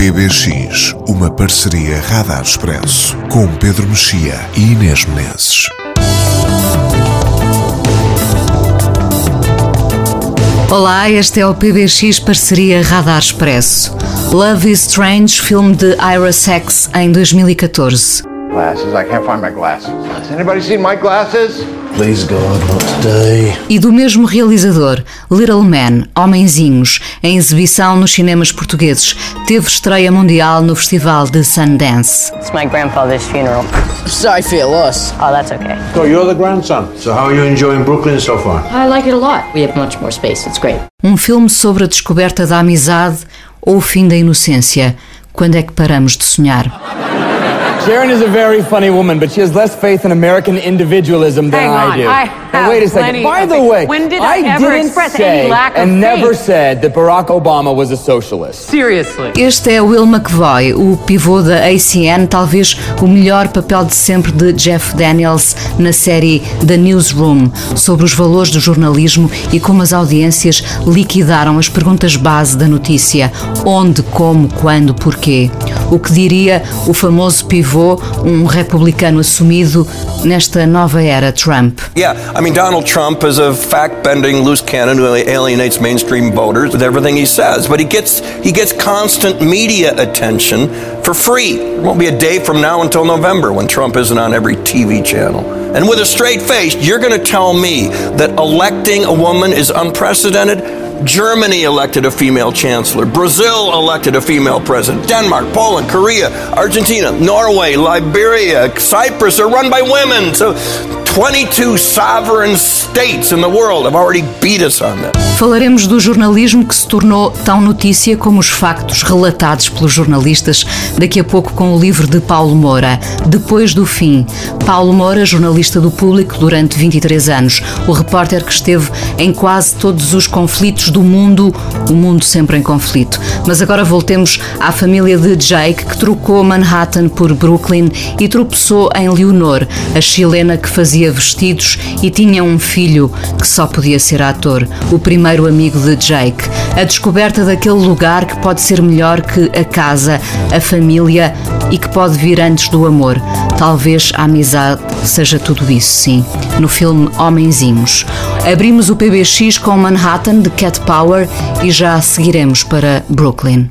PBX, uma parceria Radar Expresso, com Pedro Mexia e Inês Menezes. Olá, este é o PBX Parceria Radar Expresso. Love is Strange, filme de Ira Sachs em 2014. Glasses, I can't find my glasses. Has anybody seen my glasses? Please God, not today. E do mesmo realizador, Little Men, Homenzinhos, em exibição nos cinemas portugueses, teve estreia mundial no Festival de Sundance. It's my grandfather's funeral. Sorry for your loss. Oh, that's okay. So you're the grandson. So how are you enjoying Brooklyn so far? I like it a lot. We have much more space. It's great. Um filme sobre a descoberta da amizade ou o fim da inocência. Quando é que paramos de sonhar? Sharon is a very funny woman, but she has less faith in American individualism than Hang I on, do. I Now, wait a second. By the way, when did I, ever didn't express say any lack of and never faith? said that Barack Obama was a socialist. Seriously. Este é Will McVoy, o pivô da ACN, talvez o melhor papel de sempre de Jeff Daniels na série The Newsroom, sobre os valores do jornalismo e como as audiências liquidaram as perguntas base da notícia: onde, como, quando, porquê. O que diria o famoso pivô, um republicano assumido nesta nova era Trump. Yeah, I mean, Donald Trump is a fact-bending loose cannon who alienates mainstream voters with everything he says, but he gets he gets constant media attention for free. There won't be a day from now until November when Trump isn't on every TV channel. And with a straight face, you're going to tell me that electing a woman is unprecedented? Germany elected a female chancellor. Brazil elected a female president. Denmark, Poland, Korea, Argentina, Norway, Liberia, Cyprus are run by women. So 22 sovereign states in the world have already beat us on this. Falaremos do jornalismo que se tornou tão notícia como os factos relatados pelos jornalistas daqui a pouco com o livro de Paulo Moura, Depois do Fim. Paulo Moura, jornalista do público durante 23 anos, o repórter que esteve em quase todos os conflitos do mundo, o mundo sempre em conflito. Mas agora voltemos à família de Jake, que trocou Manhattan por Brooklyn e tropeçou em Leonor, a chilena que fazia vestidos e tinha um filho que só podia ser ator, o primeiro amigo de Jake. A descoberta daquele lugar que pode ser melhor que a casa, a família e que pode vir antes do amor. Talvez a amizade seja tudo isso, sim. No filme Homenzinhos. Abrimos o PBX com Manhattan de Cat Power e já seguiremos para Brooklyn.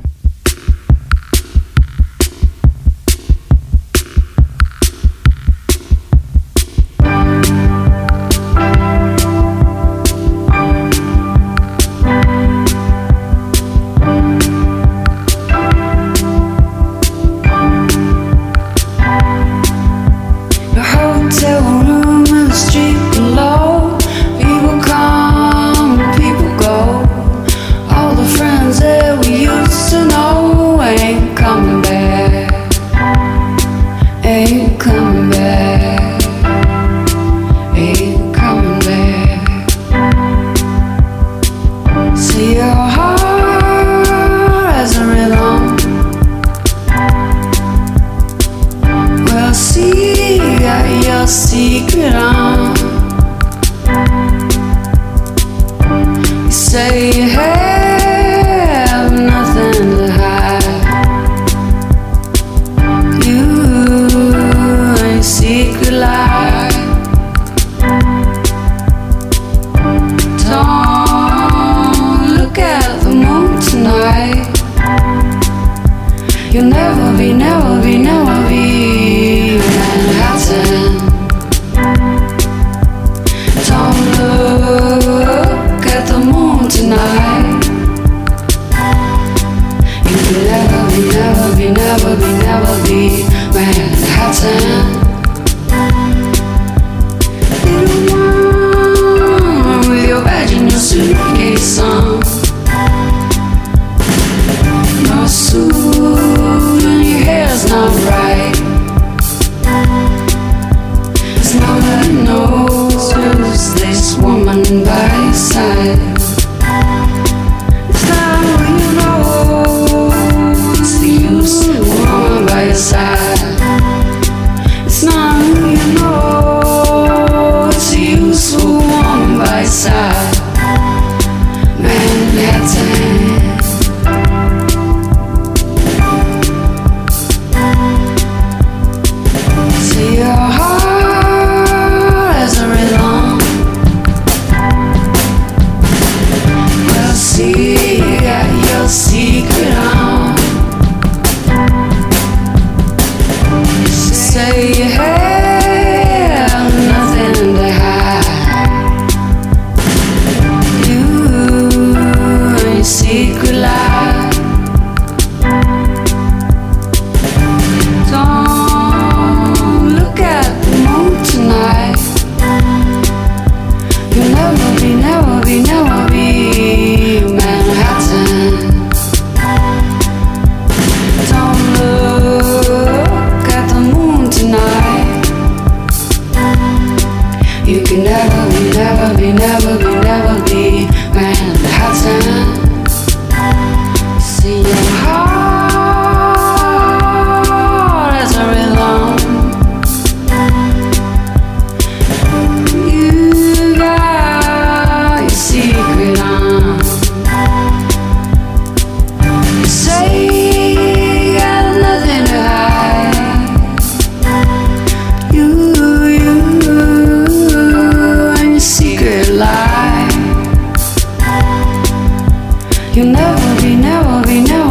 You'll never be, never be, never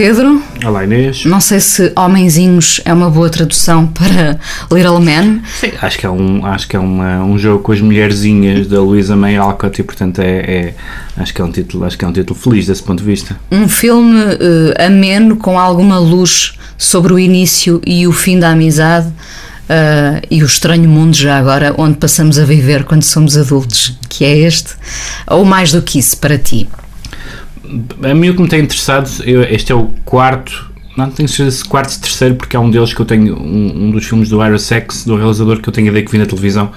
Pedro. Olá Inês. Não sei se Homenzinhos é uma boa tradução para Little Men. Sim, acho que é um, acho que é uma, um jogo com as mulherzinhas da Luísa May Alcott e portanto é, é- acho que é um título, acho que é um título feliz desse ponto de vista. Um filme eh, ameno com alguma luz sobre o início e o fim da amizade eh, e o estranho mundo já agora onde passamos a viver quando somos adultos, que é este, ou mais do que isso para ti. A mim o que me tem interessado, eu- este é o quarto, não tenho certeza se quarto e terceiro, porque há um deles que eu tenho, um, um dos filmes do Ira Sex, do realizador, que eu tenho a ideia que vi na televisão,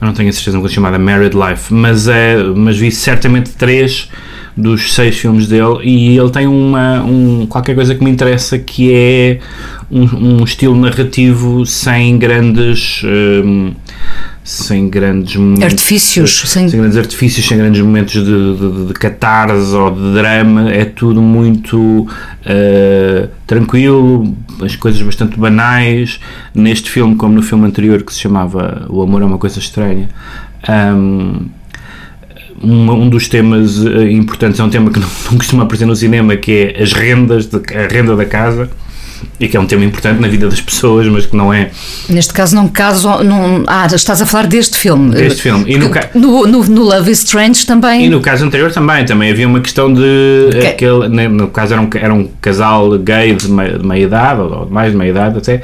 mas não tenho a certeza, uma coisa chamada Married Life, mas, é, mas vi certamente três dos seis filmes dele e ele tem uma, um, qualquer coisa que me interessa que é um, um estilo narrativo sem grandes hum, sem grandes momentos Artifícios, sem... grandes artifícios, sem grandes momentos de, de, de catarse ou de drama, é tudo muito uh, tranquilo, as coisas bastante banais. Neste filme, como no filme anterior que se chamava O Amor é uma Coisa Estranha, um, um, dos temas uh, importantes é um tema que não, não costuma aparecer no cinema, que é as rendas, de, a renda da casa e que é um tema importante na vida das pessoas, mas que não é. Neste caso, não caso. Não, ah, estás a falar deste filme. Deste filme. E no, ca... no, no, no, Love is Strange também. E no caso anterior também. Também havia uma questão de. Aquele, no caso era um, era um casal gay de meia, de meia idade, ou mais de meia idade até,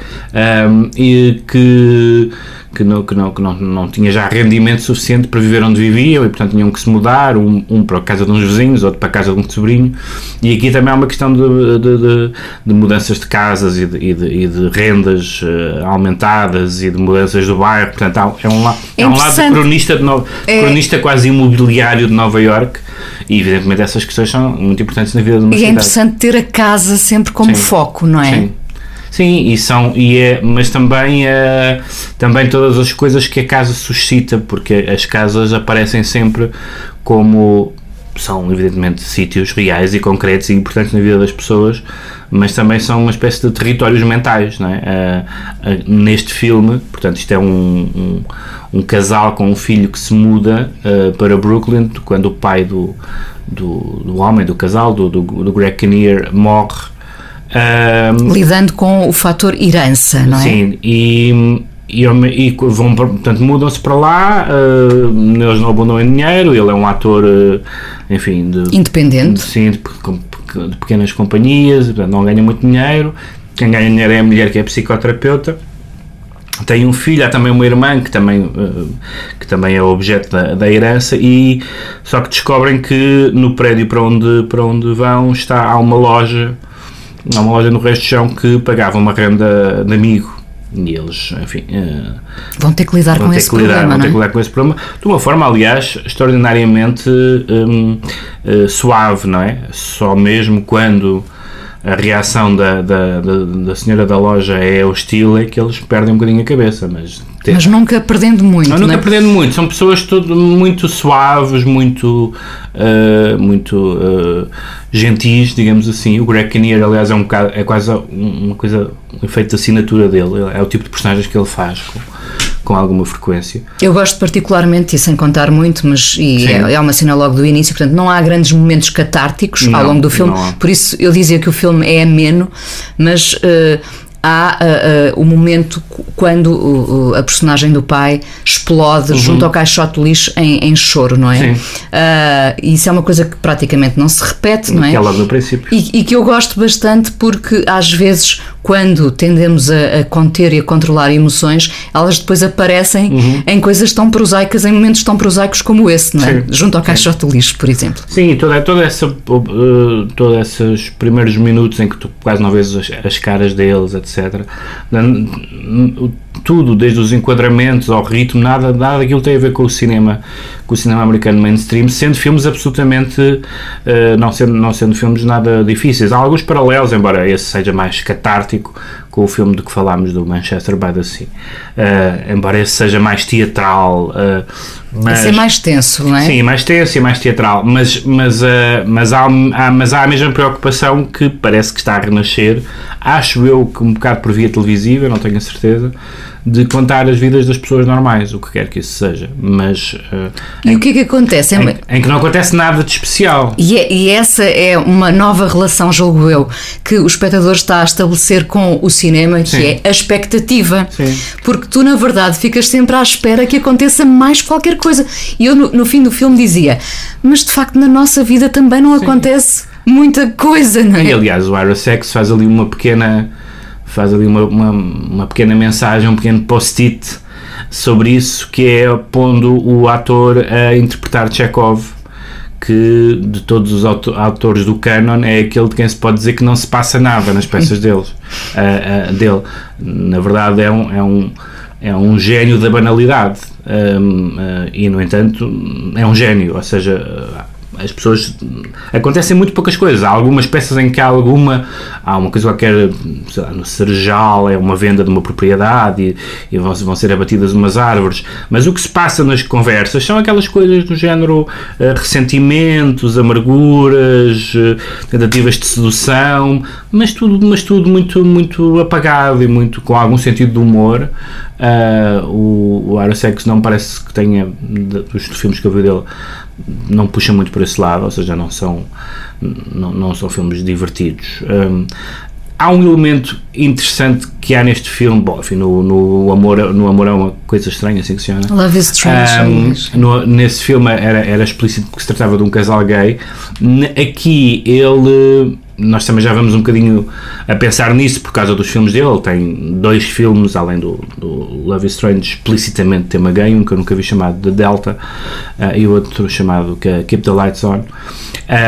um, e que que, não, que, não, que não, não tinha já rendimento suficiente para viver onde viviam e, portanto, tinham que se mudar, um, um para a casa de uns vizinhos, outro para a casa de um sobrinho. E aqui também há uma questão de, de, de, de mudanças de casas e de, e e rendas uh, aumentadas e de mudanças do bairro. Portanto, há, é um, é, é um lado cronista, de no, é... cronista quase imobiliário de Nova York e, evidentemente, essas questões são muito importantes na vida de uma e é cidade. E é interessante ter a casa sempre como Sim. foco, não é? Sim. Sim, e são, e é, mas também, é, também todas as coisas que a casa suscita, porque as casas aparecem sempre como são evidentemente sítios reais e concretos e importantes na vida das pessoas, mas também são uma espécie de territórios mentais, não é? Uh, uh, neste filme, portanto, isto é um, um, um, casal com um filho que se muda uh, para Brooklyn quando o pai do, do, do homem, do casal, do, do, do Greg Kinnear, morre um, Lidando com o fator herança, não é? Sim, e, e, e vão, portanto, mudam-se para lá, uh, eles não abundam em dinheiro, ele é um ator, uh, enfim, de, independente, de, sim, de, de, pequenas companhias, portanto, não ganha muito dinheiro. Quem ganha dinheiro é a mulher que é psicoterapeuta. Tem um filho, há também uma irmã que também, uh, que também é objeto da, da herança, e só que descobrem que no prédio para onde, para onde vão está, há uma loja há uma loja no resto do chão que pagava uma renda de amigo e eles, enfim, uh, vão ter que lidar com esse que lidar, problema, vão ter não é? que lidar com esse problema de uma forma, aliás, extraordinariamente um, uh, suave, não é? Só mesmo quando a reação da, da, da, da, senhora da loja é hostil, é que eles perdem um bocadinho a cabeça, mas... Mas nunca perdendo muito, não, nunca é? perdendo muito, são pessoas tudo muito suaves, muito, uh, muito uh, gentis, digamos assim. O Greg Kinnear, aliás, é um bocado, é quase uma coisa, um efeito de assinatura dele, é o tipo de personagens que ele faz com, com alguma frequência. Eu gosto particularmente, e sem contar muito, mas e é, é, uma cena logo do início, portanto não há grandes momentos catárticos não, ao longo do filme, por isso eu dizia que o filme é ameno, mas uh, há uh, uh, o momento quando a personagem do pai explode uhum. junto ao caixote de lixo em, em choro, não é? Sim. isso é uma coisa que praticamente não se repete, não é? Que logo no princípio. E, e, que eu gosto bastante porque às vezes quando tendemos a, a, conter e a controlar emoções, elas depois aparecem uhum. em coisas tão prosaicas, em momentos tão prosaicos como esse, não é? Sim. Junto ao caixote de lixo, por exemplo. Sim, toda, toda essa, uh, todos esses primeiros minutos em que tu quase não vês as, as caras deles, etc. Tudo, desde os enquadramentos ao ritmo, nada, nada daquilo tem a ver com o cinema, com o cinema americano mainstream, sendo filmes absolutamente, uh, não, sendo, não sendo filmes nada difíceis. Há alguns paralelos, embora esse seja mais catártico, com o filme de que falámos do Manchester by the Sea. Uh, embora esse seja mais teatral. Uh, mas, Esse é mais tenso, não é? Sim, mais tenso e mais teatral, mas, mas, uh, mas, há, há, mas há a mesma preocupação que parece que está a renascer, acho eu que um bocado por via televisiva, não tenho a certeza, de contar as vidas das pessoas normais, o que quer que isso seja. Mas. Uh, e em, o que é que acontece? Em, em, que não acontece nada de especial. E, é, e, essa é uma nova relação, julgo eu, que o espectador está a estabelecer com o cinema, que Sim. é a expectativa. Sim. Porque tu, na verdade, ficas sempre à espera que aconteça mais qualquer coisa. E eu, no, no fim do filme, dizia: Mas de facto, na nossa vida também não Sim. acontece muita coisa, não é? E aliás, o Aerosex faz ali uma pequena faz ali uma, uma, uma pequena mensagem, um pequeno post-it sobre isso, que é pondo o ator a interpretar Chekhov, que de todos os autores do canon é aquele de quem se pode dizer que não se passa nada nas peças deles, uh, uh, dele. Na verdade é um, é um, é um gênio da banalidade um, uh, e no entanto é um gênio, ou seja as pessoas acontecem muito poucas coisas. Há algumas peças em que há alguma há uma coisa qualquer lá, no Serjal é uma venda de uma propriedade e, e vão, vão, ser abatidas umas árvores. Mas o que se passa nas conversas são aquelas coisas do género uh, ressentimentos, amarguras, uh, tentativas de sedução, mas tudo, mas tudo muito, muito apagado e muito com algum sentido de humor. Uh, o, o Aerosex não parece que tenha, dos filmes que eu vi dele, não puxa muito por esse lado, ou seja, não são, não, não são filmes divertidos. Um, há um elemento interessante que há neste filme, bom, enfim, no, no, amor, no amor é uma coisa estranha, assim que se chama. Love is Strange. Um, no, nesse filme era, era explícito que se tratava de um casal gay. Aqui ele nós também já vamos um bocadinho a pensar nisso por causa dos filmes dele. Ele tem dois filmes, além do, do Love is Strange, explicitamente tema gay, um que eu nunca vi chamado The Delta uh, e outro chamado Keep the Lights On.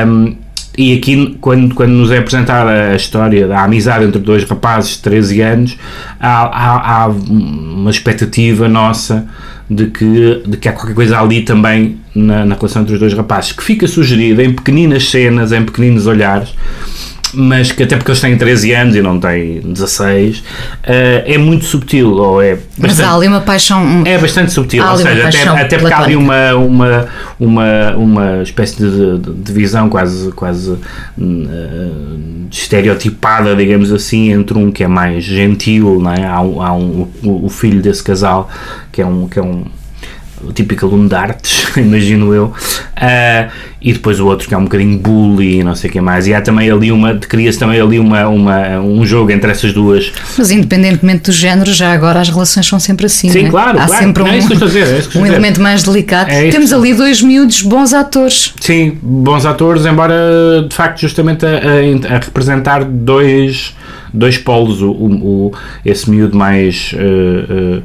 Um, e aqui, quando, quando nos é apresentada a história da amizade entre dois rapazes de 13 anos, há, há, há uma expectativa nossa de que, de que há qualquer coisa ali também na, na relação entre os dois rapazes, que fica sugerida em pequeninas cenas, em pequeninos olhares, mas que até porque eles têm 13 anos e não têm 16, uh, é muito subtil. Ou é bastante, mas há ali uma paixão. É bastante subtil, ou seja, até, até porque há ali uma, uma, uma, uma espécie de, de, de visão quase, quase uh, estereotipada, digamos assim, entre um que é mais gentil, não é? há, há um, o, o filho desse casal que é um. Que é um o típico aluno de artes, imagino eu, uh, e depois o outro que é um bocadinho bully e não sei o que mais, e há também ali uma, cria-se também ali uma, uma, um jogo entre essas duas. Mas independentemente do género, já agora as relações são sempre assim, Sim, né? claro, há claro. sempre não, um, é isso que eu estou a dizer, é isso que eu um elemento mais delicado. É. Temos ali dois miúdos bons atores. Sim, bons atores, embora de facto justamente a, a- a representar dois, dois polos, o, o, esse miúdo mais eh,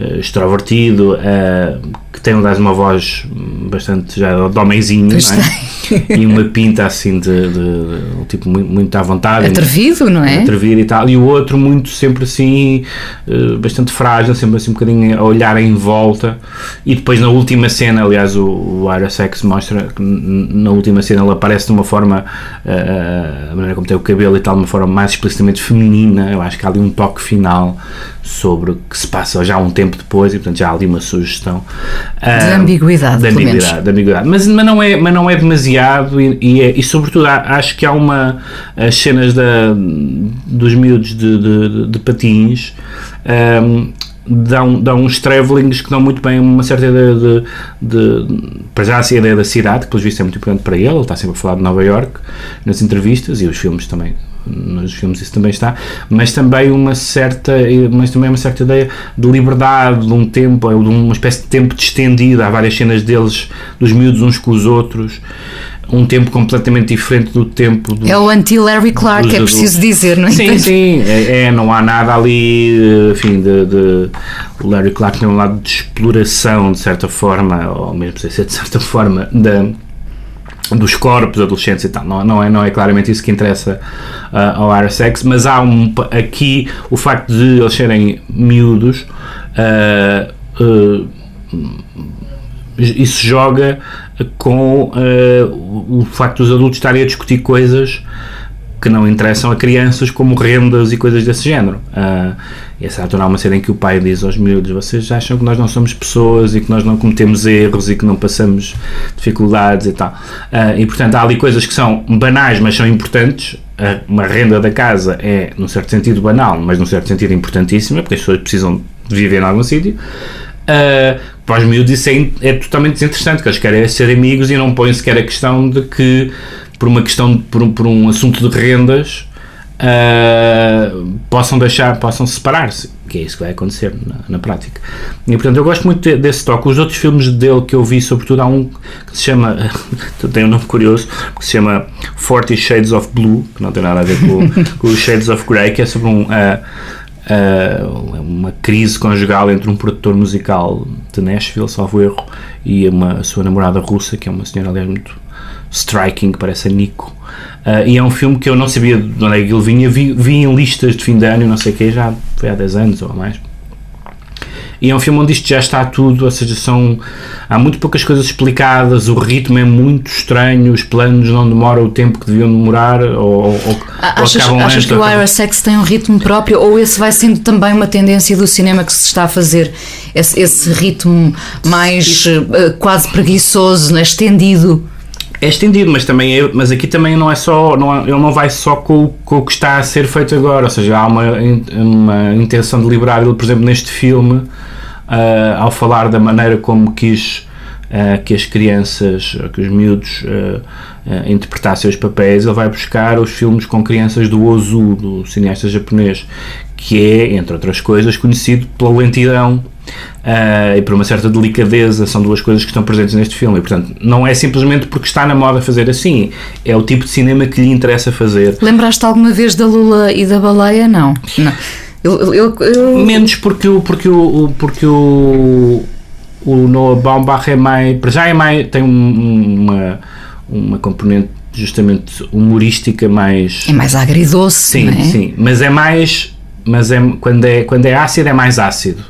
eh, extrovertido, eh, que tem aliás uma voz bastante já de homenzinho, é? e uma pinta assim de, de- de- tipo muito, muito à vontade. Atrevido, não é? Atrevido e tal, e o outro muito sempre assim, eh, bastante frágil, sempre assim um bocadinho a olhar em volta. E depois na última cena, aliás, o, o Ira Sex mostra que na última cena ele aparece de uma forma, eh, a maneira como tem o cabelo e tal, de uma forma mais explicitamente feminina. Eu acho que há ali um toque final sobre o que se passa já um tempo depois, e portanto já há ali uma sugestão. De ambiguidade, de ambiguidade, de ambiguidade. Mas, mas, não é, mas não é demasiado e, e, é- e sobretudo há- acho que há uma as cenas da, dos miúdos de, de, de patins ahm, dão, dão uns travelings que dão muito bem uma certa ideia de, de para já essa ideia da cidade, que pelos vistos é muito importante para ele, ele está sempre a falar de Nova York nas entrevistas e os filmes também nos filmes isso também está, mas também uma certa, mas também uma certa ideia de liberdade, de um tempo, de uma espécie de tempo distendido, há várias cenas deles, dos miúdos uns com os outros, um tempo completamente diferente do tempo do, É o anti-Larry Clark, dos é preciso dizer, não é? Sim, sim, é, é, não há nada ali, eh, enfim, de, de- o Larry Clark tem um lado de exploração, de certa forma, ou mesmo sem ser de certa forma, da, dos corpos adolescentes e tal, não, não, é, não é claramente isso que interessa ah, ao RSX, mas há um, aqui o facto de eles serem miúdos, ah, ah, isso joga com eh, o, facto dos adultos estarem a discutir coisas que não interessam a crianças, como rendas e coisas desse género. Uh, essa altura há uma cena em que o pai diz aos miúdos: Vocês acham que nós não somos pessoas e que nós não cometemos erros e que não passamos dificuldades e tal. Ah, e portanto há ali coisas que são banais, mas são importantes. Ah, uma renda da casa é, num certo sentido, banal, mas num certo sentido importantíssima, porque as pessoas precisam de viver em algum sítio. Uh, para os miúdos isso é, é totalmente desinteressante, que eles querem é ser amigos e não põem sequer a questão de que por uma questão, de- por, um- por um assunto de rendas uh, possam deixar, possam separar-se, que é isso que vai acontecer na, na prática. E portanto eu gosto muito de- desse toque. Os outros filmes dele que eu vi, sobretudo há um que se chama, tem um nome curioso, que se chama Forty Shades of Blue, que não tem nada a ver com, com os Shades of Grey, que é sobre um... uh, Uh, uma crise conjugal entre um produtor musical de Nashville, salvo erro, e uma a sua namorada russa, que é uma senhora, aliás, muito striking, parece a Nico. Uh, e é um filme que eu não sabia de onde é que ele vinha, vi, vi em listas de fim de ano, não sei o que, já foi há 10 anos ou mais. E é um filme onde isto já está tudo, ou seja, são, há muito poucas coisas explicadas, o ritmo é muito estranho, os planos não demoram o tempo que deviam demorar, ou, ou, ou Achas, acabam achas que o Ira Sex tem um ritmo próprio ou esse vai sendo também uma tendência do cinema que se está a fazer? Esse, esse ritmo mais eh, quase preguiçoso, né, estendido? É estendido, mas também é, mas aqui também não é só, não é- ele não vai só com, o- com o que está a ser feito agora, ou seja, há uma, uma intenção deliberada, ele, por exemplo, neste filme, ah, ao falar da maneira como quis ah, que as crianças, que os miúdos ah, interpretassem os papéis, ele vai buscar os filmes com crianças do Ozu, do cineasta japonês, que é, entre outras coisas, conhecido pela lentidão Uh, e por uma certa delicadeza, são duas coisas que estão presentes neste filme. E, portanto, não é simplesmente porque está na moda fazer assim, é o tipo de cinema que lhe interessa fazer. Lembraste alguma vez da Lula e da baleia? Não. não. Eu, eu, eu... Menos porque o, porque o, porque o, o Noah Baumbach é mais. Para já é mais. tem uma, uma componente justamente humorística mais. É mais agridoce. Sim, é? sim. Mas é mais. Mas é, quando, é, quando é ácido, é mais ácido.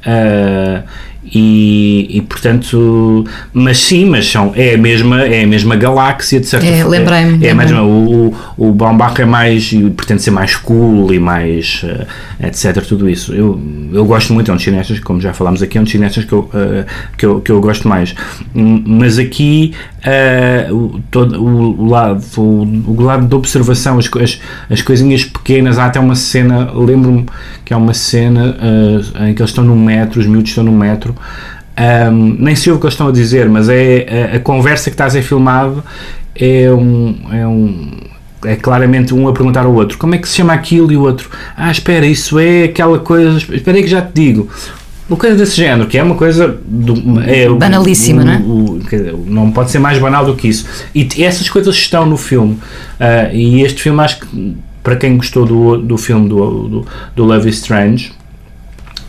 Uh, e, e, portanto, mas sim, mas são, é, a mesma, é a mesma galáxia de certa é, forma. Lembrei-me. É, é a mesma, o, o Baumbach é mais, pretende ser mais cool e mais, uh, etc. Tudo isso. Eu, eu gosto muito, é um dos cineastas, como já falámos aqui, é um dos cineastas que eu, uh, que eu, que eu gosto mais. Mas aqui, uh, o, todo, o, lado, o, o lado de observação, as, as, as coisinhas pequenas, há até uma cena, lembro-me que há uma cena em que eles estão no metro, os miúdos estão no metro. Um, nem sei o que eles estão a dizer, mas é a, a conversa que está a ser filmado é um, é um é claramente um a perguntar ao outro como é que se chama aquilo? E o outro ah espera isso é aquela coisa espera aí que já te digo uma coisa desse género que é uma coisa do, é, banalíssima o, não é? o, não pode ser mais banal do que isso. E essas coisas estão no filme. Uh, e este filme acho que para quem gostou do, do filme do, do, do Love is Strange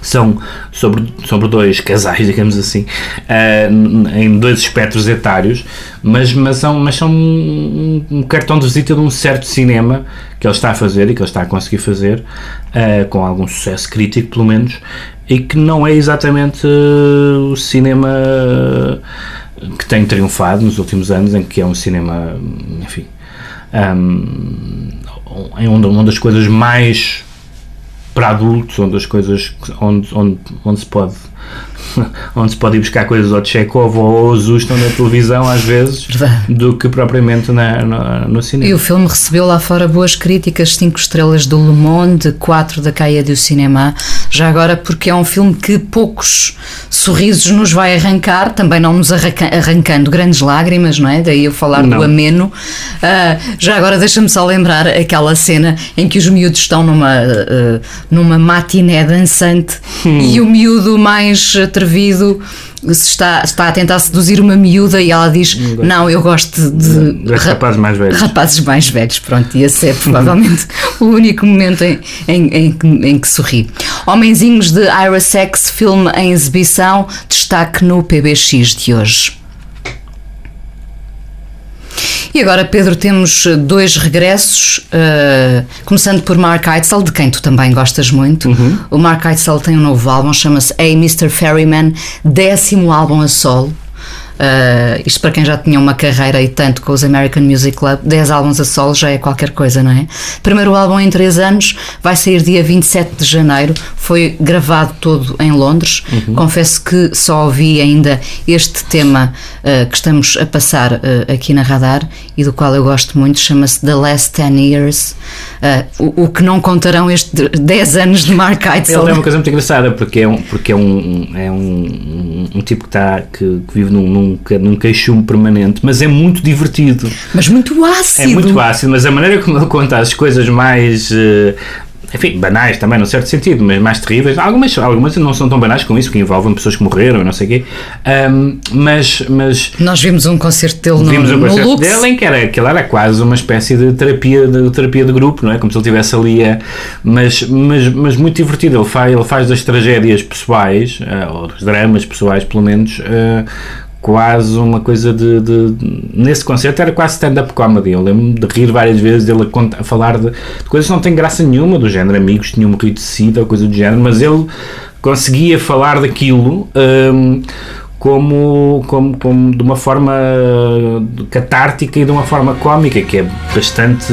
são sobre, sobre dois casais, digamos assim, uh, em dois espectros etários, mas, mas são, mas são um, um, cartão de visita de um certo cinema que ele está a fazer e que ele está a conseguir fazer, uh, com algum sucesso crítico, pelo menos, e que não é exatamente uh, o cinema que tem triunfado nos últimos anos, em que é um cinema, enfim, um, onde uma das coisas mais para adultos, onde as coisas onde, onde, onde se pode onde se pode ir buscar coisas ao Chekhov ou ao Zustam na televisão às vezes Verdade. do que propriamente na, no, no, cinema. E o filme recebeu lá fora boas críticas, 5 estrelas do Le Monde, 4 da Caia do Cinema, já agora porque é um filme que poucos sorrisos nos vai arrancar, também não nos arranca, arrancando grandes lágrimas, não é? Daí eu falar não. do ameno. Uh, já agora deixa-me só lembrar aquela cena em que os miúdos estão numa, uh, numa matiné dançante hum. e o miúdo mais atrevido está, está a tentar seduzir uma miúda e ela diz: Não, eu gosto de, de rapazes mais velhos. Rapazes mais velhos, pronto, e esse é provavelmente o único momento em, em, em, em, que sorri. Homenzinhos de Ira Sex, filme em exibição, destaque no PBX de hoje. E agora, Pedro, temos dois regressos, uh, começando por Mark Eitzel, de quem tu também gostas muito. Uhum. O Mark Eitzel tem um novo álbum, chama-se Hey Mr. Ferryman, décimo álbum a solo. Uh, isto para quem já tinha uma carreira e tanto com os American Music Club, 10 álbuns a solo já é qualquer coisa, não é? Primeiro álbum em 3 anos, vai sair dia 27 de janeiro, foi gravado todo em Londres. Uhum. Confesso que só ouvi ainda este tema uh, que estamos a passar uh, aqui na Radar e do qual eu gosto muito, chama-se The Last 10 Years. O, o, que não contarão estes 10 anos de Mark Eitzel. Ele é uma coisa muito engraçada porque é um, porque é um, é um, um, um tipo que, está, que, que vive num, num nunca, num queixume permanente, mas é muito divertido. Mas muito ácido. É muito ácido, mas a maneira como ele conta as coisas mais. Uh, enfim, banais também, num certo sentido, mas mais terríveis. Algumas, algumas não são tão banais como isso, que envolvem pessoas que morreram, não sei o quê. Um, mas, mas. Nós vimos um concerto dele no, vimos um concerto dele em que era, aquilo era quase uma espécie de terapia de, terapia de grupo, não é? Como se ele estivesse ali a. Mas, mas, mas muito divertido. Ele faz, ele faz das tragédias pessoais, uh, ou dos dramas pessoais, pelo menos. Quase uma coisa de, de, nesse concerto era quase stand-up comedy. Eu lembro-me de rir várias vezes dele a, a falar de, de, coisas que não têm graça nenhuma do género amigos tinham morrido de sida ou coisa do género mas ele conseguia falar daquilo um, como, como, como de uma forma catártica e de uma forma cómica, que é bastante,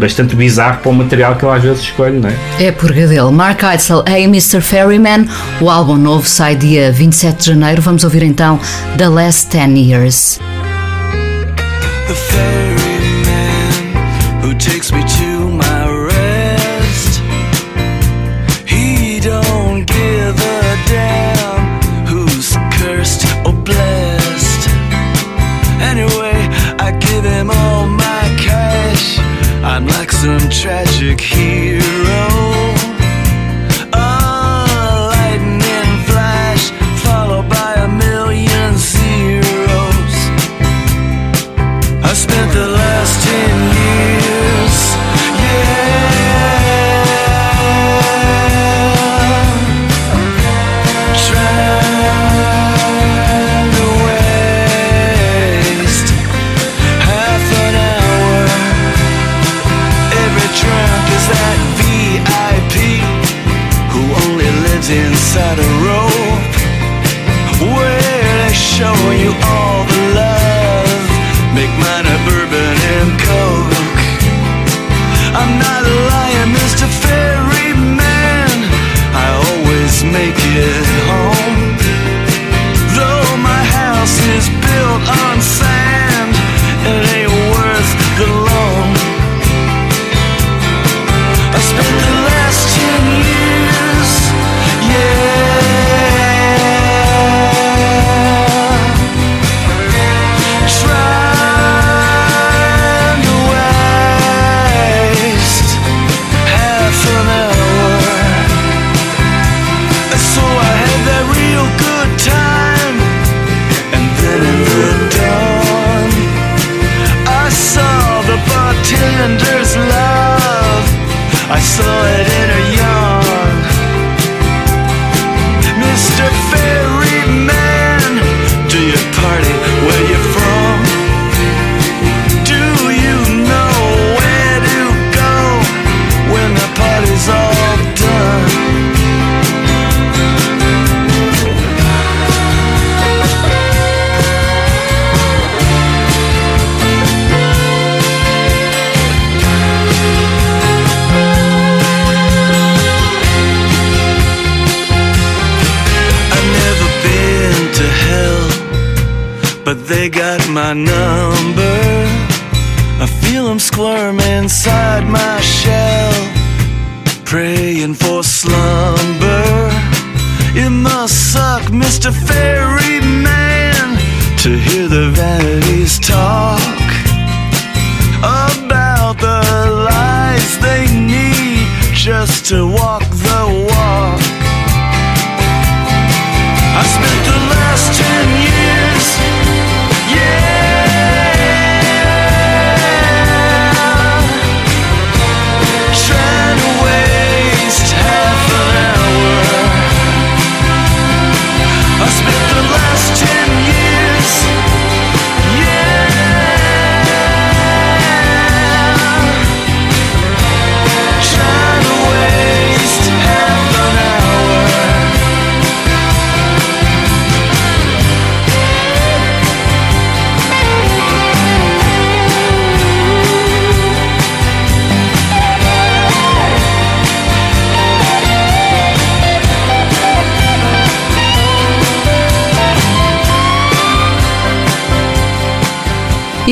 bastante bizarro para o material que ele às vezes escolhe, não é? É purga dele. Mark Eitzel, Hey Mr. Ferryman, o álbum novo sai dia 27 de janeiro. Vamos ouvir então The Last 10 Years. The ferryman who takes me to sudden tragic here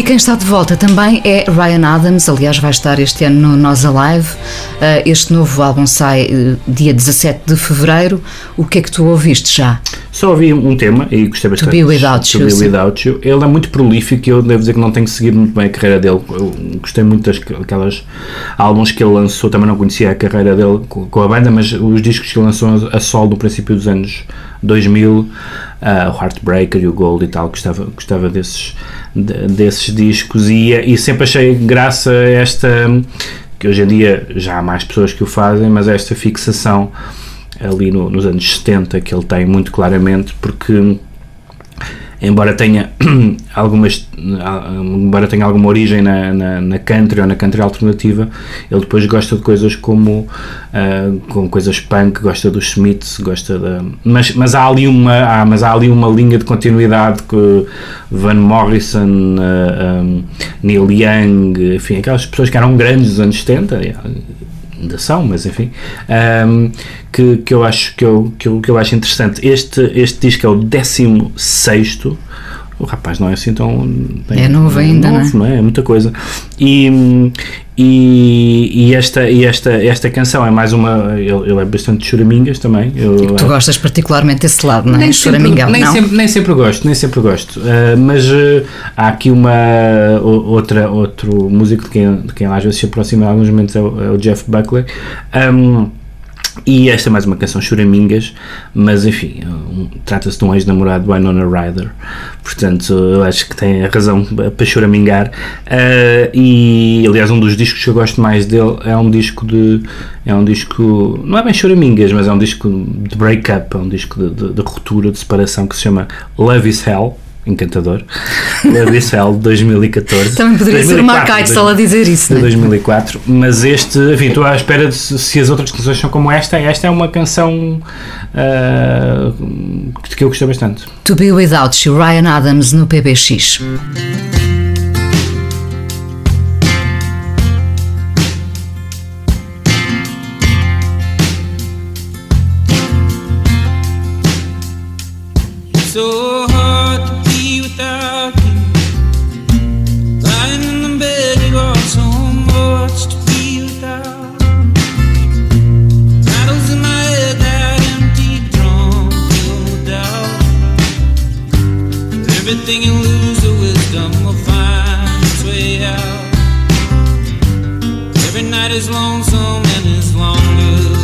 quem está de volta também é Ryan Adams, aliás, vai estar este ano no Nós Alive. Uh, este novo álbum sai uh, dia 17 de fevereiro. O que é que tu ouviste já? Só ouvi um tema e gostei bastante. To Be Without To You, Be. Without You. Ele é muito prolífico e eu devo dizer que não tenho seguido muito bem a carreira dele. Eu gostei muito daquelas álbuns que ele lançou, também não conhecia a carreira dele com a banda, mas os discos que ele lançou a solo no princípio dos anos 2000, ah, o Heartbreaker e o Gold e tal, gostava, gostava desses, de- desses discos e, e sempre achei graça a esta que hoje em dia já há mais pessoas que o fazem, mas esta fixação ali no- nos anos 70 que ele tem muito claramente, porque embora tenha algumas embora tenha alguma origem na, na, na country ou na country alternativa ele depois gosta de coisas como ah, com coisas punk, gosta dos Smiths gosta da, mas, mas há ali uma há, mas há ali uma linha de continuidade que Van Morrison ah, um, Neil Young enfim, aquelas pessoas que eram grandes dos anos 70 são, mas enfim, um, que, que, eu acho, que, eu, que, eu, que eu acho interessante. Este, este disco é o 16. O rapaz não é assim tão. bem- É novo ainda, novo, não é? É muita coisa. E, e, e esta, e esta, esta canção é mais uma. Ele, ele é bastante choramingas também. Eu, Tu gostas particularmente desse lado, não é? nem Choramingão, nem, não? sempre, nem sempre gosto, nem sempre gosto. Uh, mas uh, há aqui uma o- outra outro músico de quem, de quem às vezes se aproxima em alguns momentos é o, é o Jeff Buckley. Um, e esta é mais uma canção choramingas, mas enfim, um, trata-se de um ex-namorado de Winona Ryder, portanto eu acho que tem a razão para choramingar. Uh, e aliás, um dos discos que eu gosto mais dele é um disco de. É um disco. Não é bem choramingas, mas é um disco de break-up, é um disco de, de, de ruptura, de separação que se chama Love is Hell. Encantador. Love is Hell de 2014. Também poderia ser uma 2004, só a dizer isso, de é? 2004, mas este, enfim, estou à espera de se as outras canções são como esta. Esta é uma canção ah, que eu gostei bastante. To Be Without You, Ryan Adams no PBX. Its way out. Every night is lonesome and is longer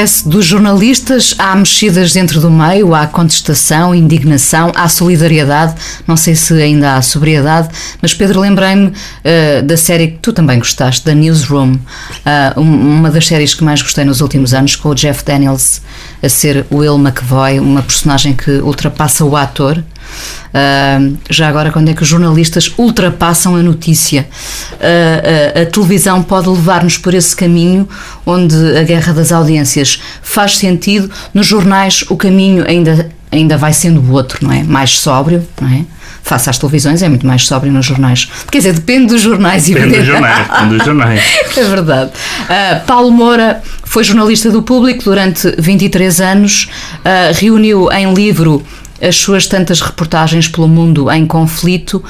Congresso dos jornalistas, há mexidas dentro do meio, há contestação, indignação, há solidariedade, não sei se ainda há sobriedade, mas Pedro, lembrei-me eh, da série que tu também gostaste, da Newsroom, um- uma das séries que mais gostei nos últimos anos, com o Jeff Daniels a ser Will McVoy, uma personagem que ultrapassa o ator. Ah, já agora, quando é que os jornalistas ultrapassam a notícia? Ah, ah, a televisão pode levar-nos por esse caminho onde a guerra das audiências faz sentido. Nos jornais, o caminho ainda, ainda vai sendo o outro, não é? Mais sóbrio, não é? Face às televisões, é muito mais sóbrio nos jornais. Quer dizer, depende dos jornais, Depende dos jornais, depende dos jornais. é verdade. Ah, Paulo Moura foi jornalista do público durante 23 anos, ah, reuniu em livro as suas tantas reportagens pelo mundo em conflito.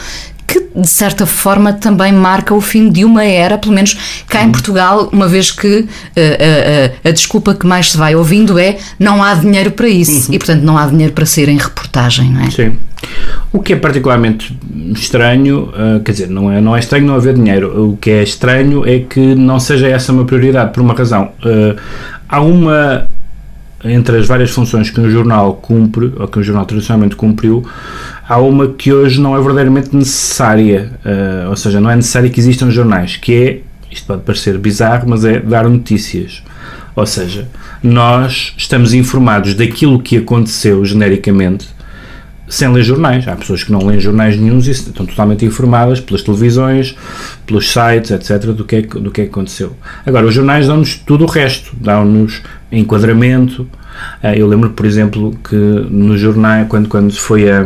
Que de certa forma também marca o fim de uma era, pelo menos cá em Portugal, uma vez que ah, ah, ah, a desculpa que mais se vai ouvindo é não há dinheiro para isso e, portanto, não há dinheiro para sair em reportagem, não é? Sim. O que é particularmente estranho, uh, quer dizer, não é, não é estranho não haver dinheiro. O que é estranho é que não seja essa uma prioridade, por uma razão. Uh, há uma. Entre as várias funções que um jornal cumpre, ou que um jornal tradicionalmente cumpriu, há uma que hoje não é verdadeiramente necessária. uh, ou seja, não é necessário que existam jornais, que é, isto pode parecer bizarro, mas é dar notícias. Ou seja, nós estamos informados daquilo que aconteceu genericamente sem ler jornais. Há pessoas que não leem jornais nenhums e estão totalmente informadas pelas televisões, pelos sites, etc., do que é do que, é que aconteceu. Agora, os jornais dão-nos tudo o resto, dão-nos enquadramento. Ah, Eu lembro, por exemplo, que no jornal, quando, quando foi a.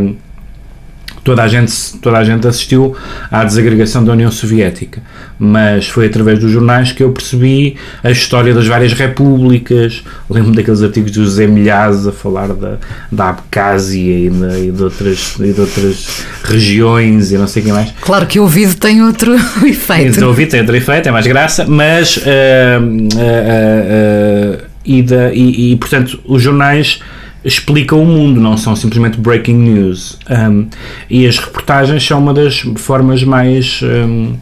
Toda a, gente, toda a gente assistiu à desagregação da União Soviética, mas foi através dos jornais que eu percebi a história das várias repúblicas. Lembro daqueles artigos do José Milhazes a falar da, da Abcásia e, da- e de outras, e de outras regiões e não sei o que mais. Claro que o ouvido tem outro efeito. Então, ouvi, tem outro efeito, é mais graça, mas. ah, ah, ah, e, da, e, e, portanto, os jornais explicam o mundo, não são simplesmente breaking news. Um, e as reportagens são uma das formas mais um,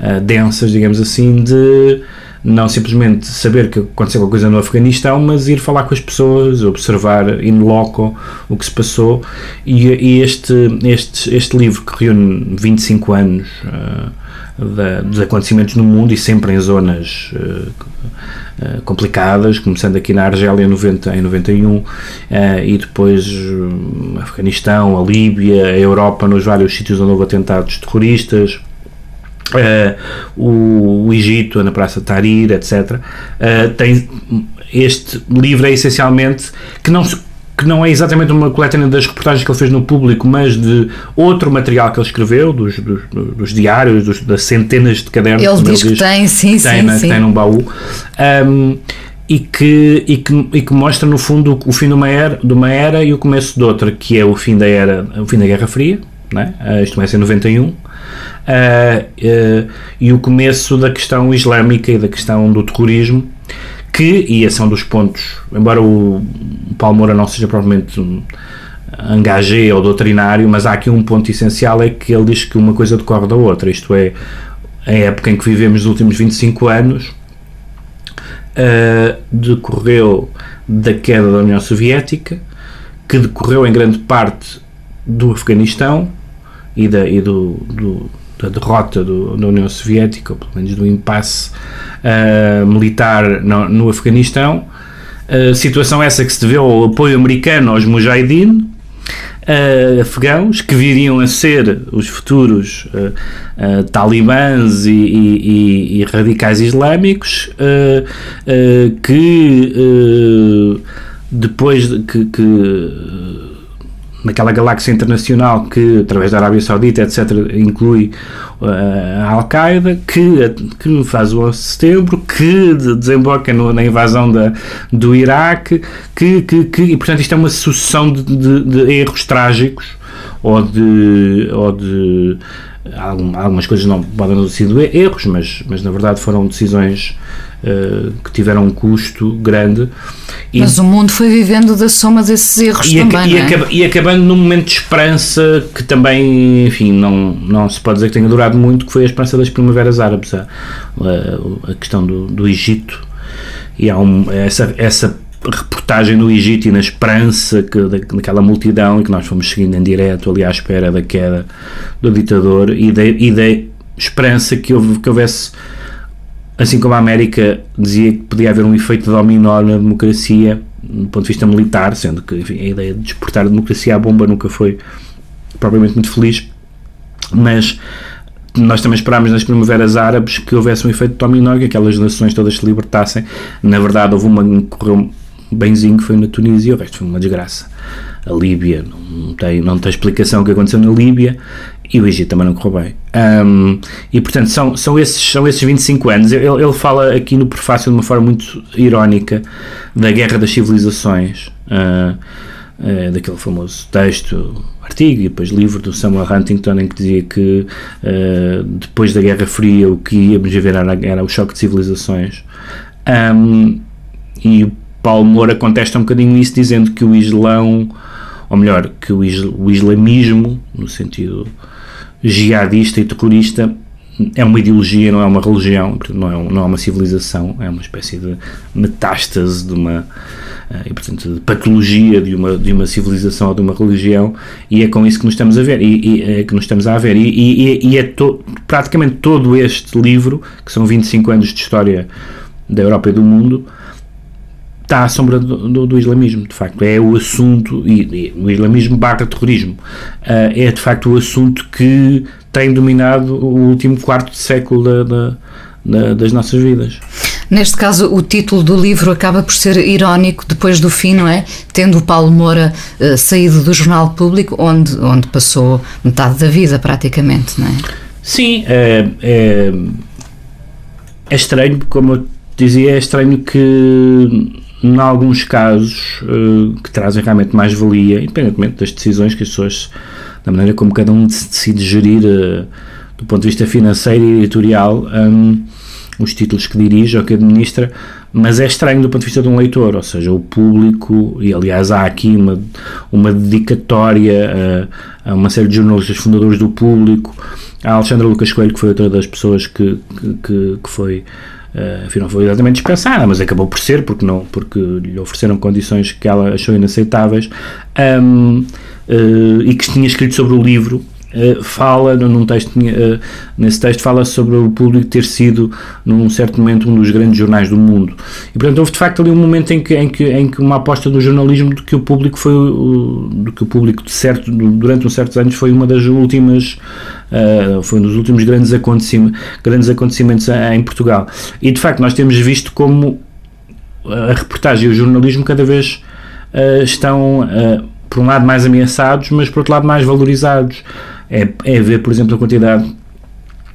ah, densas, digamos assim, de não simplesmente saber que aconteceu alguma coisa no Afeganistão, mas ir falar com as pessoas, observar in loco o que se passou. E, e este, este, este livro que reúne 25 anos ah, da- dos acontecimentos no mundo e sempre em zonas ah, ah, complicadas, começando aqui na Argélia em 90, em 91 ah, e depois hum, Afeganistão, a Líbia, a Europa, nos vários sítios onde houve atentados terroristas. Uh, o, o Egito, na Praça Tahrir, etc. Uh, tem este livro é essencialmente que não se- que não é exatamente uma coletânea das reportagens que ele fez no público, mas de outro material que ele escreveu, dos, dos, dos diários, dos- das centenas de cadernos. Ele diz que tem, sim, tem, sim, na- sim. tem num baú. Um, e que, e, que, e que mostra no fundo o fim de uma, era, de uma era e o começo de outra, que é o fim da era, o fim da Guerra Fria, né? Uh, isto começa em 91, Uh, uh, e o começo da questão islâmica e da questão do terrorismo, que, e esse é um dos pontos, embora o Paulo Moura não seja provavelmente um engagé ou doutrinário, mas há aqui um ponto essencial, é que ele diz que uma coisa decorre da outra, isto é, a época em que vivemos nos últimos 25 anos, uh, decorreu da queda da União Soviética, que decorreu em grande parte do Afeganistão e, da, e do, do, da derrota do, da União Soviética, ou pelo menos do impasse uh, militar no, no Afeganistão. Uh, situação essa que se deveu ao apoio americano aos Mujahideen, uh, afegãos que viriam a ser os futuros uh, uh, talibãs e, e, e, radicais islâmicos que depois de, que, que naquela galáxia internacional que, através da Arábia Saudita, etc., inclui uh, a Al-Qaeda, que, que faz o 11 de setembro, que desemboca no, na invasão da, do Iraque, que, que, que, e portanto isto é uma sucessão de, de, de erros trágicos ou de, ou de algumas coisas não podem ter sido erros, mas, mas na verdade foram decisões uh, que tiveram um custo grande. E, mas o mundo foi vivendo da soma desses erros e também, e, é? acaba, e acabando num momento de esperança que também, enfim, não, não se pode dizer que tenha durado muito, que foi a esperança das primaveras árabes, a, a, a questão do, do Egito, e há um, essa, essa reportagem no Egito e na esperança que, daquela multidão e que nós fomos seguindo em direto ali à espera da queda do ditador e da, e da esperança que, houve, que houvesse assim como a América dizia que podia haver um efeito dominó na democracia do ponto de vista militar, sendo que enfim, a ideia de exportar a democracia à bomba nunca foi propriamente muito feliz, mas nós também esperámos nas primaveras árabes que houvesse um efeito dominó, que aquelas nações todas se libertassem. Na verdade, houve uma que correu benzinho que foi na Tunísia, o resto foi uma desgraça. A Líbia não tem, não tem explicação o que aconteceu na Líbia e o Egito também não correu bem. Um, e portanto, são, são, esses, são esses 25 anos. Ele, ele fala aqui no prefácio de uma forma muito irónica da Guerra das Civilizações, uh, uh, daquele famoso texto, artigo e depois livro do Samuel Huntington, em que dizia que uh, depois da Guerra Fria o que íamos ver era, era o choque de civilizações. Um, e o Paulo Moura contesta um bocadinho isso, dizendo que o Islão, ou melhor, que o, o islamismo, no sentido jihadista e terrorista, é uma ideologia, não é uma religião, não é, não é uma civilização, é uma espécie de metástase de uma eh, e, portanto, de patologia de uma, de uma civilização ou de uma religião, e é com isso que nos estamos a ver, e, e é que nos estamos a ver, e, e, e é to, praticamente todo este livro, que são 25 anos de história da Europa e do mundo, está à sombra do, do, do, islamismo, de facto. É o assunto, e, e o islamismo barra terrorismo, uh, é de facto o assunto que tem dominado o último quarto de século da, da, da, das nossas vidas. Neste caso, o título do livro acaba por ser irónico depois do fim, não é? Tendo o Paulo Moura uh, saído do Jornal Público, onde, onde passou metade da vida, praticamente, não é? Sim, é, é, é estranho, como eu dizia, é estranho que em alguns casos uh, que trazem realmente mais valia, independentemente das decisões que as pessoas, da maneira como cada um decide gerir uh, do ponto de vista financeiro e editorial um, os títulos que dirige ou que administra, mas é estranho do ponto de vista de um leitor, ou seja, o público, e aliás há aqui uma, uma dedicatória a, a uma série de jornalistas fundadores do público, a Alexandra Lucas Coelho, que foi outra das pessoas que, que, que foi Uh, foi exatamente dispensada, mas acabou por ser, porque, não, porque lhe ofereceram condições que ela achou inaceitáveis, um, uh, e que tinha escrito sobre o livro. Uh, fala num texto uh, nesse texto fala sobre o público ter sido num certo momento um dos grandes jornais do mundo. E portanto houve de facto ali um momento em que em que, em que uma aposta do jornalismo de que o público foi do que o público de certo durante uns certos anos foi uma das últimas uh, foi um dos últimos grandes acontecimentos grandes acontecimentos em Portugal. E de facto nós temos visto como a reportagem e o jornalismo cada vez estão por um lado mais ameaçados mas por outro lado mais valorizados. É, é ver, por exemplo, a quantidade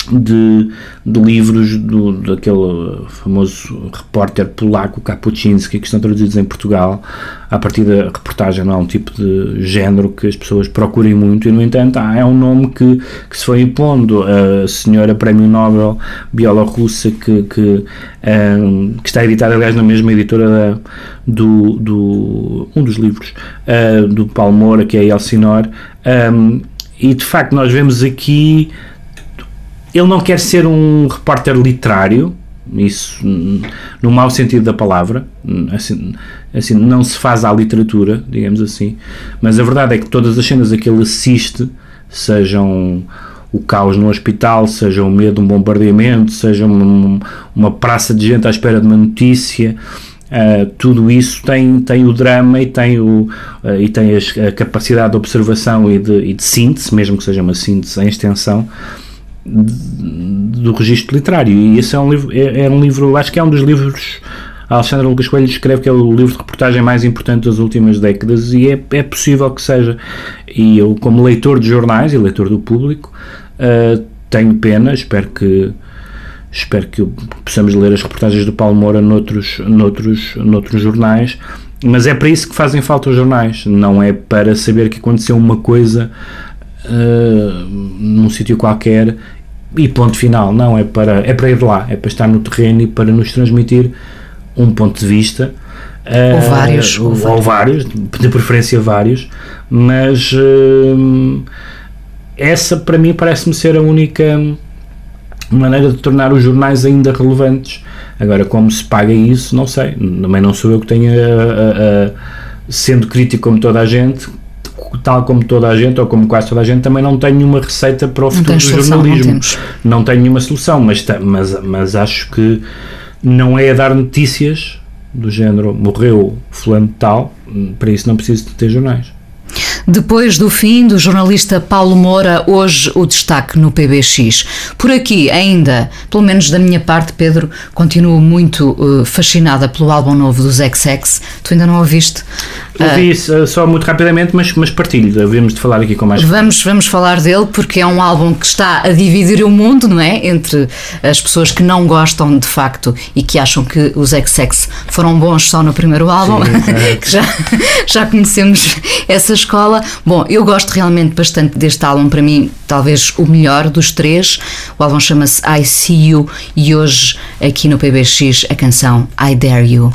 de, de livros do, daquele famoso repórter polaco Kapuczynski que estão traduzidos em Portugal. A partir da reportagem não é um tipo de género que as pessoas procurem muito e no entanto é um nome que, que se foi impondo. A senhora Prémio Nobel bielorrussa que, que, um, que está editada aliás na mesma editora da, do, do um dos livros uh, do Moura que é Elsinor um, e de facto nós vemos aqui ele não quer ser um repórter literário isso no mau sentido da palavra assim, assim não se faz à literatura digamos assim mas a verdade é que todas as cenas a que ele assiste sejam o caos no hospital, seja o medo de um bombardeamento, seja uma, uma praça de gente à espera de uma notícia. Uh, tudo isso tem, tem o drama e tem, o, uh, e tem as, a capacidade de observação e de, e de, síntese, mesmo que seja uma síntese em extensão, do registro literário. E esse é um livro, é, é, um livro, acho que é um dos livros. A Alexandra Lucas Coelho escreve que é o livro de reportagem mais importante das últimas décadas e é, é possível que seja. E eu, como leitor de jornais e leitor do público, uh, tenho pena, espero que espero que possamos ler as reportagens do Paulo Moura noutros, noutros, noutros jornais, mas é para isso que fazem falta os jornais, não é para saber que aconteceu uma coisa uh, num sítio qualquer e ponto final, não, é para, é para ir lá, é para estar no terreno e para nos transmitir um ponto de vista. Uh, ou vários, ou, ou vários, de preferência vários, mas uh, essa para mim parece-me ser a única maneira de tornar os jornais ainda relevantes. Agora, como se paga isso, não sei. Também não sou eu que tenha, a, a, sendo crítico como toda a gente, tal como toda a gente, ou como quase toda a gente, também não tenho nenhuma receita para o futuro do solução, jornalismo. Não, não, tenho nenhuma solução, mas, mas, mas acho que não é a dar notícias do género morreu fulano tal, para isso não preciso de ter jornais. Depois do fim do jornalista Paulo Moura, hoje o destaque no PBX. Por aqui, ainda, pelo menos da minha parte, Pedro, continuo muito uh, fascinada pelo álbum novo dos XX. Tu ainda não ouviste? Ouvi uh, só muito rapidamente, mas, mas partilho. Devemos de falar aqui com mais vamos Vamos falar dele porque é um álbum que está a dividir o mundo, não é? Entre as pessoas que não gostam de facto e que acham que os XX foram bons só no primeiro álbum, Sim, que já, já conhecemos essa escola. Bom, eu gosto realmente bastante deste álbum, para mim, talvez o melhor dos três. O álbum chama-se I See You e hoje, aqui no PBX, a canção I Dare You.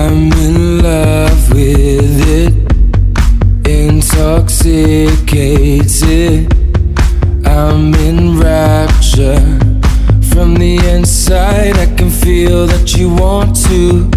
I'm in love with it, intoxicated. I'm in rapture from the inside. I can feel that you want to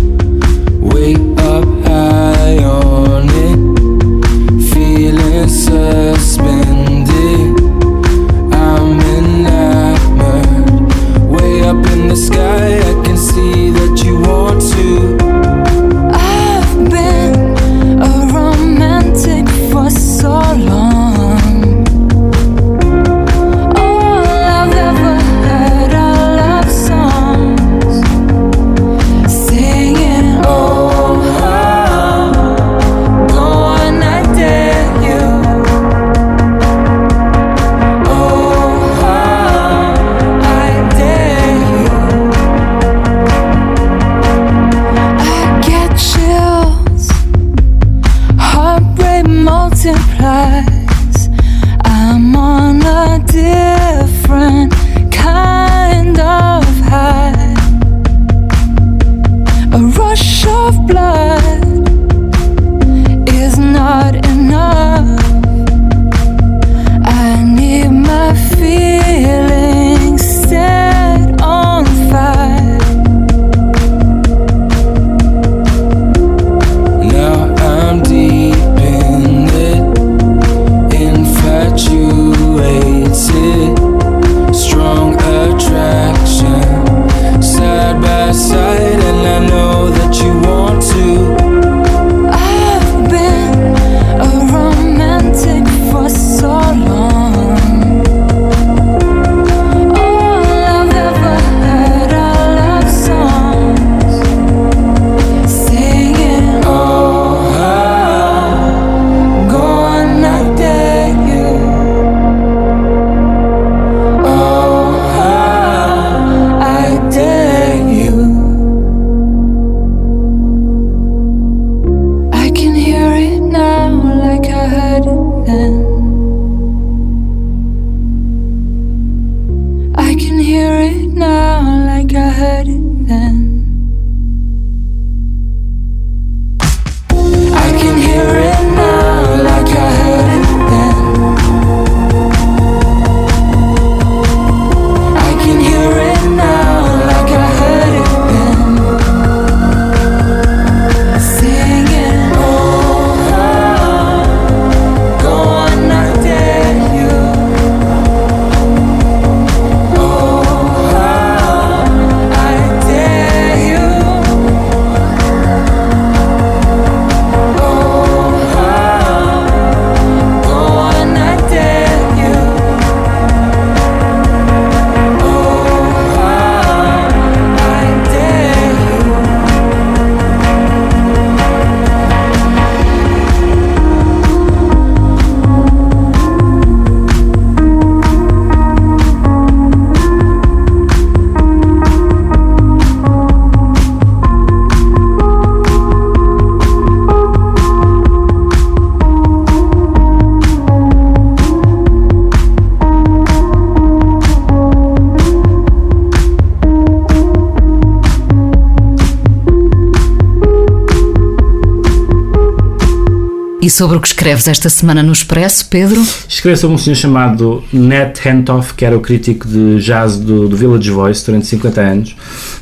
E sobre o que escreves esta semana no Expresso, Pedro? Escrevo sobre um senhor chamado Nat Hentoff, que era o crítico de jazz do, do Village Voice durante 50 anos,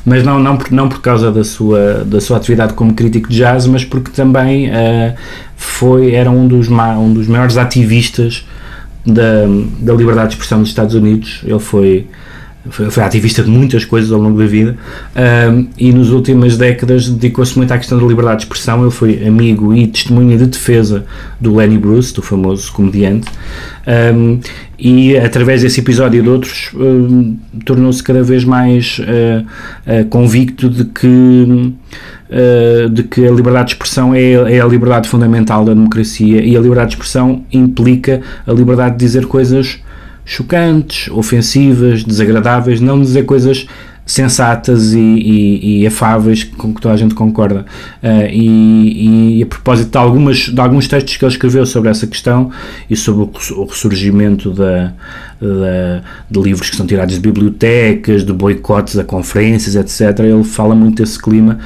mas não, não, por, não por causa da sua, da sua atividade como crítico de jazz, mas porque também uh, foi, era um dos, ma, um dos maiores ativistas da, da liberdade de expressão dos Estados Unidos. Ele foi foi, foi, ativista de muitas coisas ao longo da vida um, e nas últimas décadas dedicou-se muito à questão da liberdade de expressão. Ele foi amigo e testemunha de defesa do Lenny Bruce, do famoso comediante, um, e através desse episódio e de outros um, tornou-se cada vez mais uh, uh, convicto de que. Uh, de que a liberdade de expressão é, é a liberdade fundamental da democracia e a liberdade de expressão implica a liberdade de dizer coisas chocantes, ofensivas, desagradáveis, não dizer coisas sensatas e, e, e, afáveis com que toda a gente concorda. Uh, e, e, a propósito de, algumas, de alguns textos que ele escreveu sobre essa questão e sobre o, ressurgimento da, de livros que são tirados de bibliotecas, de boicotes a conferências, etc., ele fala muito desse clima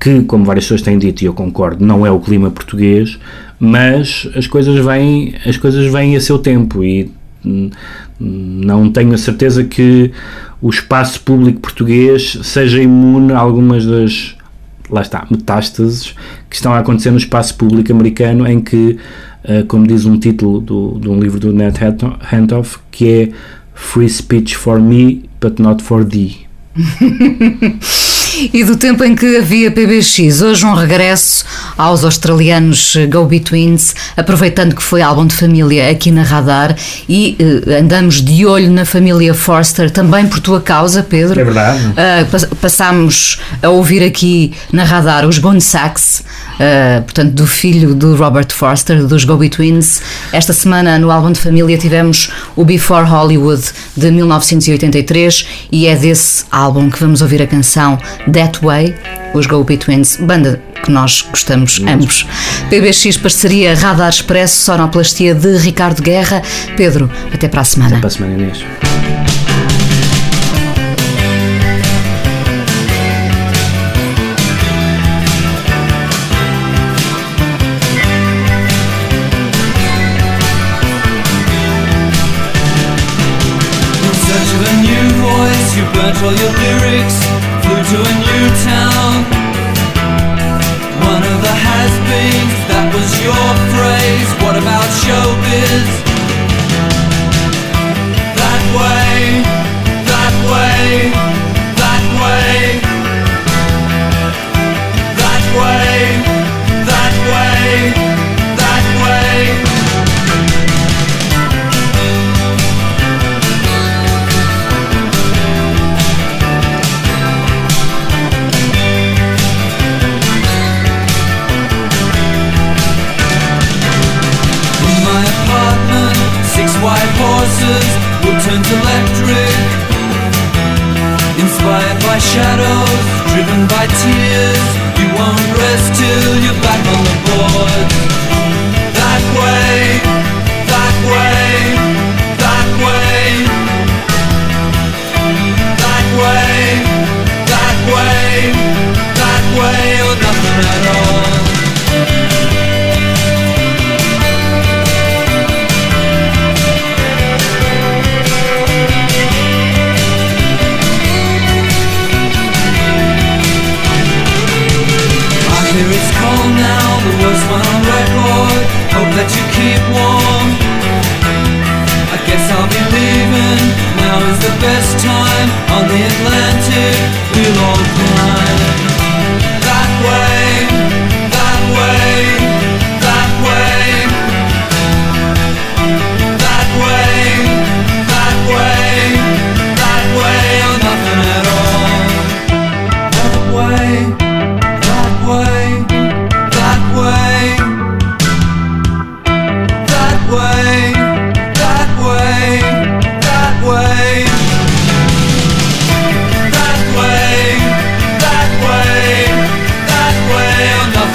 que, como várias pessoas têm dito, e eu concordo, não é o clima português, mas as coisas vêm, as coisas vêm a seu tempo e não tenho a certeza que o espaço público português seja imune a algumas das lá está, metástases que estão a acontecer no espaço público americano em que, eh, como diz um título do, de um livro do Ned Hantoff, que é Free Speech for Me, but not for thee. E do tempo em que havia PBX, hoje um regresso aos australianos Go Betweens, aproveitando que foi álbum de família aqui na Radar e uh, andamos de olho na família Forster, também por tua causa, Pedro. É verdade. Uh, passámos a ouvir aqui na Radar os Bone Sax, uh, portanto, do filho do Robert Forster, dos Go Betweens. Esta semana, no álbum de família, tivemos o Before Hollywood de 1983 e é desse álbum que vamos ouvir a canção That Way, os Go Betweens, banda que nós gostamos ambos. PBX parceria Radar Expresso, sonoplastia de Ricardo Guerra. Pedro, até para a semana. Até para a semana, Inês. burnt all your lyrics, to a new town. One of the has-beens, that was your phrase. What about showbiz?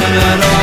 nothing at all.